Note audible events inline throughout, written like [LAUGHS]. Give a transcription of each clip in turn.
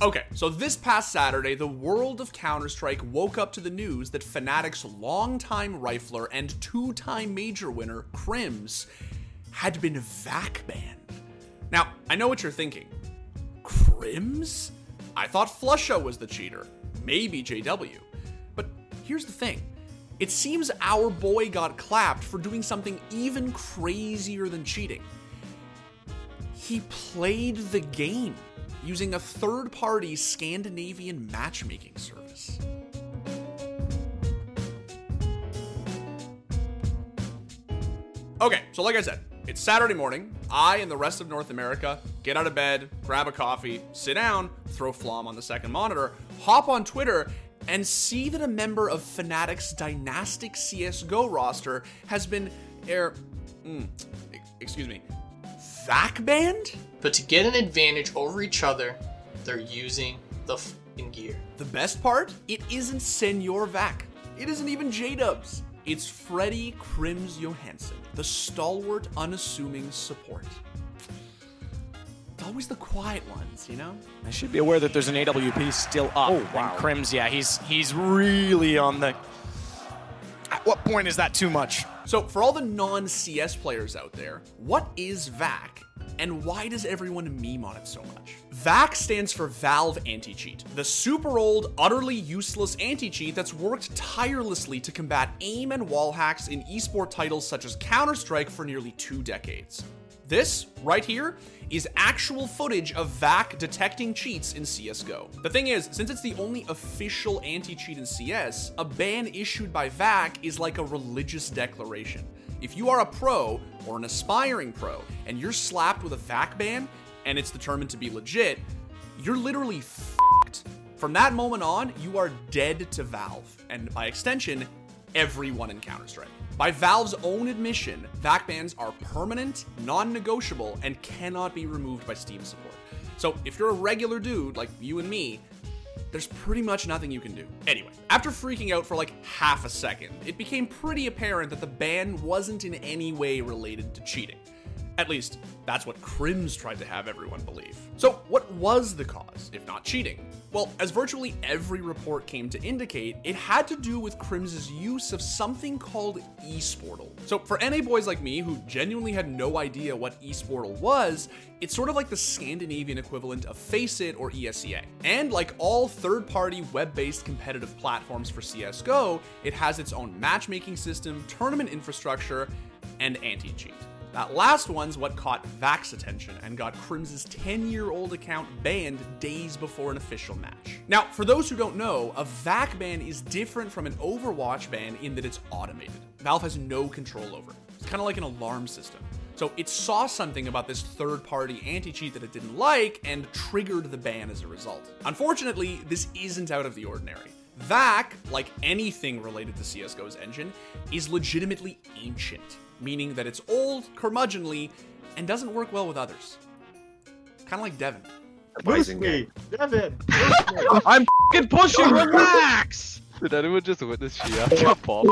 Okay, so this past Saturday, the world of Counter Strike woke up to the news that Fnatic's longtime rifler and two time major winner, Krimz, had been VAC banned. Now, I know what you're thinking. Krimz? I thought Flusha was the cheater. Maybe JW. But here's the thing it seems our boy got clapped for doing something even crazier than cheating. He played the game using a third party Scandinavian matchmaking service. Okay, so like I said, it's Saturday morning. I and the rest of North America get out of bed, grab a coffee, sit down, throw Flom on the second monitor, hop on Twitter, and see that a member of Fnatic's dynastic CSGO roster has been air. Mm, excuse me. VAC banned? But to get an advantage over each other, they're using the f***ing gear. The best part? It isn't Senor Vac. It isn't even J-Dubs. It's Freddy Krimz Johansson, the stalwart, unassuming support. It's always the quiet ones, you know? I should be aware that there's an AWP still up. Oh, wow. And Krimz, yeah, he's he's really on the. At what point is that too much? So, for all the non CS players out there, what is VAC and why does everyone meme on it so much? VAC stands for Valve Anti Cheat, the super old, utterly useless anti cheat that's worked tirelessly to combat aim and wall hacks in esport titles such as Counter Strike for nearly two decades. This, right here, is actual footage of VAC detecting cheats in CSGO. The thing is, since it's the only official anti cheat in CS, a ban issued by VAC is like a religious declaration. If you are a pro or an aspiring pro and you're slapped with a VAC ban and it's determined to be legit, you're literally fucked. From that moment on, you are dead to Valve, and by extension, everyone in Counter Strike. By Valve's own admission, VAC bans are permanent, non negotiable, and cannot be removed by Steam support. So if you're a regular dude like you and me, there's pretty much nothing you can do. Anyway, after freaking out for like half a second, it became pretty apparent that the ban wasn't in any way related to cheating. At least, that's what Krimz tried to have everyone believe. So, what was the cause, if not cheating? Well, as virtually every report came to indicate, it had to do with Krimz' use of something called eSportal. So, for NA boys like me who genuinely had no idea what eSportal was, it's sort of like the Scandinavian equivalent of Faceit or ESEA. And like all third party web based competitive platforms for CSGO, it has its own matchmaking system, tournament infrastructure, and anti cheat. That last one's what caught Vac's attention and got Krimz' 10 year old account banned days before an official match. Now, for those who don't know, a VAC ban is different from an Overwatch ban in that it's automated. Valve has no control over it. It's kind of like an alarm system. So it saw something about this third party anti cheat that it didn't like and triggered the ban as a result. Unfortunately, this isn't out of the ordinary. VAC, like anything related to CSGO's engine, is legitimately ancient meaning that it's old, curmudgeonly, and doesn't work well with others. Kind of like Devin. Boost me, Devin. [LAUGHS] I'm fing pushing. Relax. Did anyone just witness Shia jump off?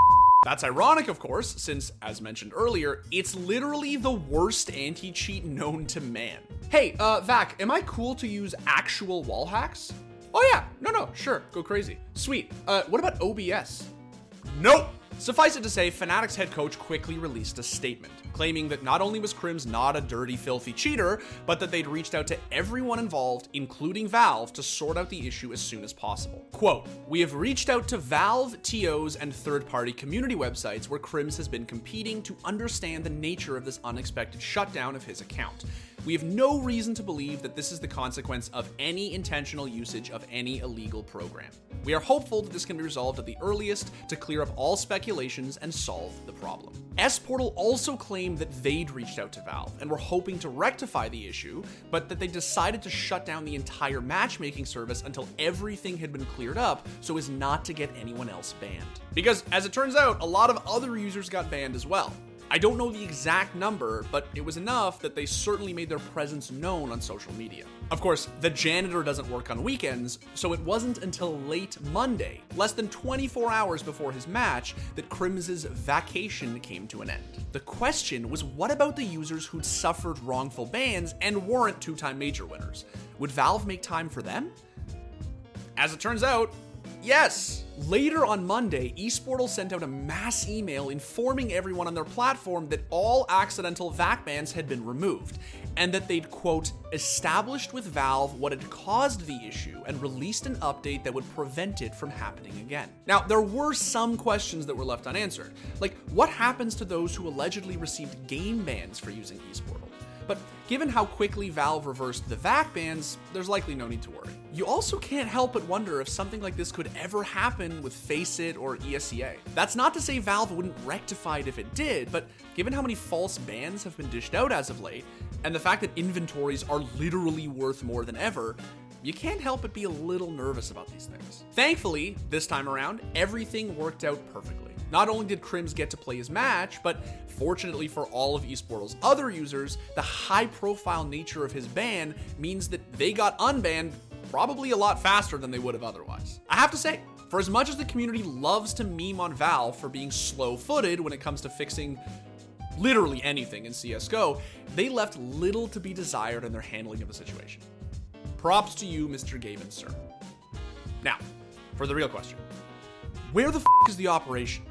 That's ironic, of course, since, as mentioned earlier, it's literally the worst anti cheat known to man. Hey, uh, Vac, am I cool to use actual wall hacks? Oh, yeah, no, no, sure, go crazy. Sweet. Uh, what about OBS? Nope. Suffice it to say, Fnatic's head coach quickly released a statement, claiming that not only was Krimz not a dirty, filthy cheater, but that they'd reached out to everyone involved, including Valve, to sort out the issue as soon as possible. Quote, We have reached out to Valve, TOs, and third party community websites where Krimz has been competing to understand the nature of this unexpected shutdown of his account. We have no reason to believe that this is the consequence of any intentional usage of any illegal program. We are hopeful that this can be resolved at the earliest to clear up all speculations and solve the problem. eSportal also claimed that they'd reached out to Valve and were hoping to rectify the issue, but that they decided to shut down the entire matchmaking service until everything had been cleared up so as not to get anyone else banned. Because, as it turns out, a lot of other users got banned as well. I don't know the exact number, but it was enough that they certainly made their presence known on social media. Of course, the janitor doesn't work on weekends, so it wasn't until late Monday, less than 24 hours before his match, that Krimz' vacation came to an end. The question was what about the users who'd suffered wrongful bans and weren't two time major winners? Would Valve make time for them? As it turns out, yes. Later on Monday, eSportal sent out a mass email informing everyone on their platform that all accidental VAC bans had been removed, and that they'd, quote, established with Valve what had caused the issue and released an update that would prevent it from happening again. Now, there were some questions that were left unanswered, like what happens to those who allegedly received game bans for using eSportal? But given how quickly Valve reversed the VAC bans, there's likely no need to worry. You also can't help but wonder if something like this could ever happen with Faceit or ESEA. That's not to say Valve wouldn't rectify it if it did, but given how many false bans have been dished out as of late, and the fact that inventories are literally worth more than ever, you can't help but be a little nervous about these things. Thankfully, this time around, everything worked out perfectly. Not only did Krimz get to play his match, but fortunately for all of esportal's other users, the high profile nature of his ban means that they got unbanned probably a lot faster than they would have otherwise. I have to say, for as much as the community loves to meme on Valve for being slow footed when it comes to fixing literally anything in CSGO, they left little to be desired in their handling of the situation. Props to you, Mr. Gavin, sir. Now, for the real question Where the f is the operation?